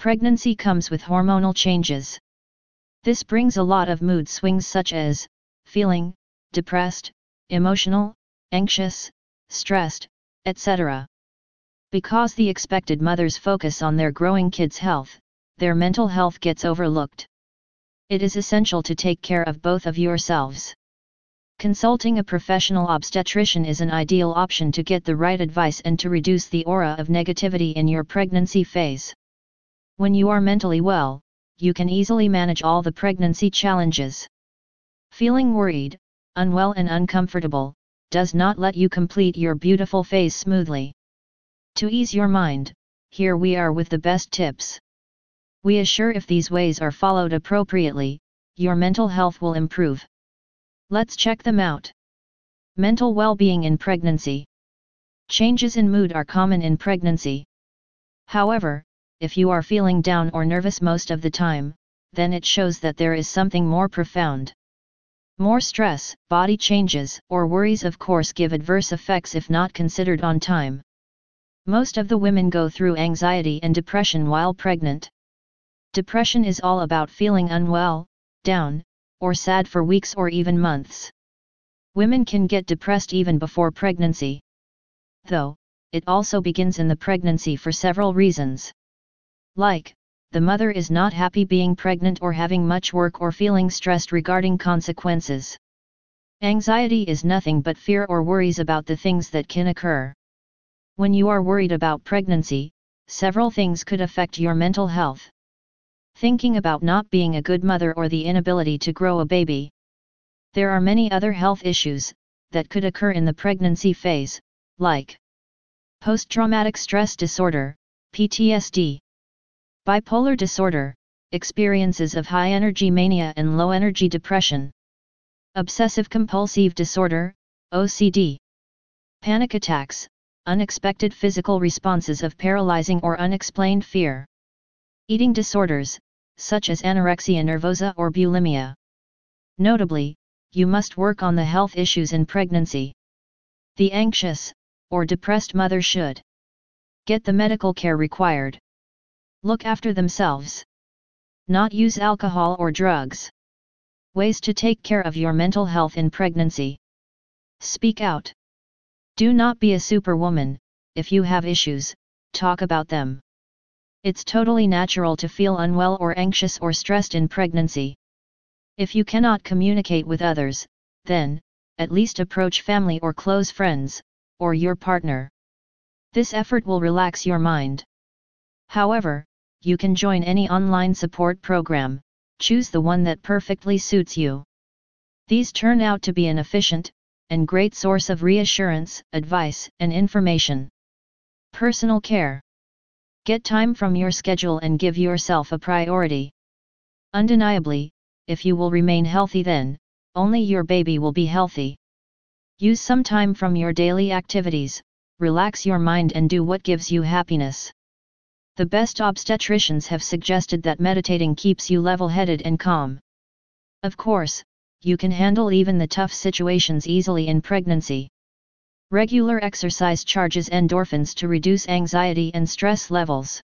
Pregnancy comes with hormonal changes. This brings a lot of mood swings such as feeling depressed, emotional, anxious, stressed, etc. Because the expected mothers focus on their growing kids' health, their mental health gets overlooked. It is essential to take care of both of yourselves. Consulting a professional obstetrician is an ideal option to get the right advice and to reduce the aura of negativity in your pregnancy phase. When you are mentally well, you can easily manage all the pregnancy challenges. Feeling worried, unwell and uncomfortable, does not let you complete your beautiful phase smoothly. To ease your mind, here we are with the best tips. We assure if these ways are followed appropriately, your mental health will improve. Let's check them out. Mental well-being in pregnancy. Changes in mood are common in pregnancy. However, if you are feeling down or nervous most of the time, then it shows that there is something more profound. More stress, body changes, or worries of course give adverse effects if not considered on time. Most of the women go through anxiety and depression while pregnant. Depression is all about feeling unwell, down, or sad for weeks or even months. Women can get depressed even before pregnancy. Though, it also begins in the pregnancy for several reasons. Like, the mother is not happy being pregnant or having much work or feeling stressed regarding consequences. Anxiety is nothing but fear or worries about the things that can occur. When you are worried about pregnancy, several things could affect your mental health thinking about not being a good mother or the inability to grow a baby. There are many other health issues that could occur in the pregnancy phase, like post-traumatic stress disorder, PTSD, bipolar disorder, experiences of high-energy mania and low-energy depression, obsessive-compulsive disorder, OCD, panic attacks, unexpected physical responses of paralyzing or unexplained fear, eating disorders, such as anorexia nervosa or bulimia. Notably, you must work on the health issues in pregnancy. The anxious, or depressed mother should get the medical care required. Look after themselves. Not use alcohol or drugs. Ways to take care of your mental health in pregnancy. Speak out. Do not be a superwoman, if you have issues, talk about them. It's totally natural to feel unwell or anxious or stressed in pregnancy. If you cannot communicate with others, then, at least approach family or close friends, or your partner. This effort will relax your mind. However, you can join any online support program, choose the one that perfectly suits you. These turn out to be an efficient, and great source of reassurance, advice, and information. Personal care Get time from your schedule and give yourself a priority. Undeniably, if you will remain healthy then, only your baby will be healthy. Use some time from your daily activities, relax your mind and do what gives you happiness. The best obstetricians have suggested that meditating keeps you level-headed and calm. Of course, you can handle even the tough situations easily in pregnancy. Regular exercise charges endorphins to reduce anxiety and stress levels.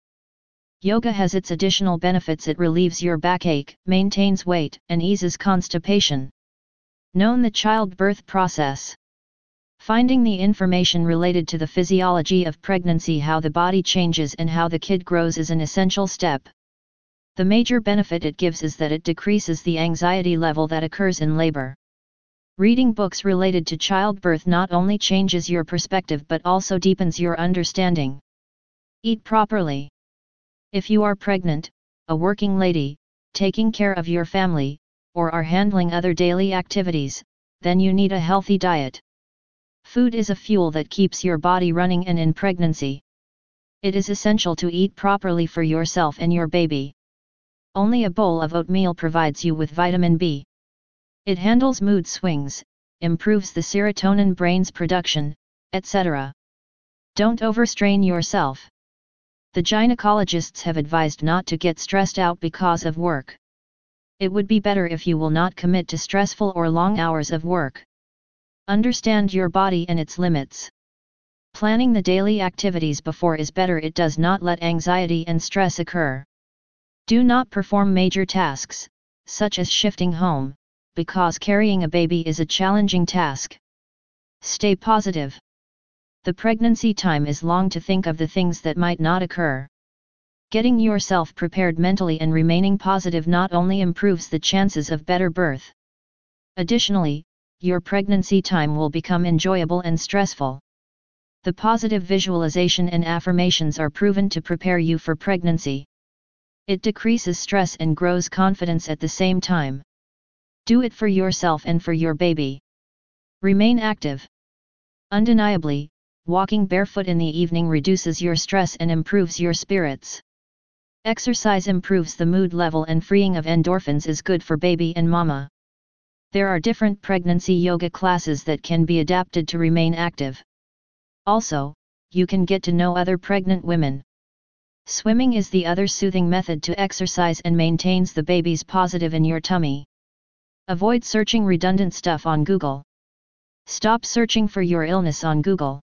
Yoga has its additional benefits it relieves your backache, maintains weight, and eases constipation. Known the childbirth process. Finding the information related to the physiology of pregnancy how the body changes and how the kid grows is an essential step. The major benefit it gives is that it decreases the anxiety level that occurs in labor. Reading books related to childbirth not only changes your perspective but also deepens your understanding. Eat properly. If you are pregnant, a working lady, taking care of your family, or are handling other daily activities, then you need a healthy diet. Food is a fuel that keeps your body running and in pregnancy. It is essential to eat properly for yourself and your baby. Only a bowl of oatmeal provides you with vitamin B. It handles mood swings, improves the serotonin brain's production, etc. Don't overstrain yourself. The gynecologists have advised not to get stressed out because of work. It would be better if you will not commit to stressful or long hours of work. Understand your body and its limits. Planning the daily activities before is better it does not let anxiety and stress occur. Do not perform major tasks, such as shifting home, because carrying a baby is a challenging task. Stay positive. The pregnancy time is long to think of the things that might not occur. Getting yourself prepared mentally and remaining positive not only improves the chances of better birth. Additionally, your pregnancy time will become enjoyable and stressful. The positive visualization and affirmations are proven to prepare you for pregnancy. It decreases stress and grows confidence at the same time. Do it for yourself and for your baby. Remain active. Undeniably, walking barefoot in the evening reduces your stress and improves your spirits. Exercise improves the mood level and freeing of endorphins is good for baby and mama. There are different pregnancy yoga classes that can be adapted to remain active. Also, you can get to know other pregnant women. Swimming is the other soothing method to exercise and maintains the baby's positive in your tummy. Avoid searching redundant stuff on Google. Stop searching for your illness on Google.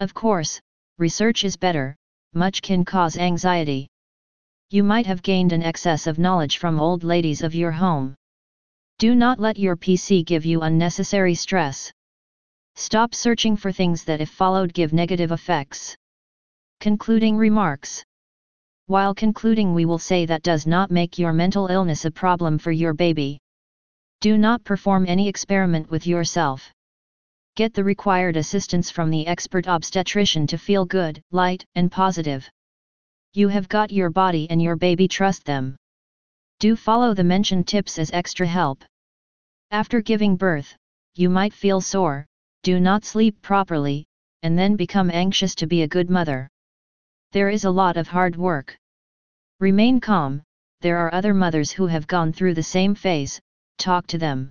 Of course, research is better, much can cause anxiety. You might have gained an excess of knowledge from old ladies of your home. Do not let your PC give you unnecessary stress. Stop searching for things that if followed give negative effects. Concluding remarks While concluding we will say that does not make your mental illness a problem for your baby. Do not perform any experiment with yourself. Get the required assistance from the expert obstetrician to feel good, light, and positive. You have got your body and your baby trust them. Do follow the mentioned tips as extra help. After giving birth, you might feel sore, do not sleep properly, and then become anxious to be a good mother. There is a lot of hard work. Remain calm, there are other mothers who have gone through the same phase, talk to them.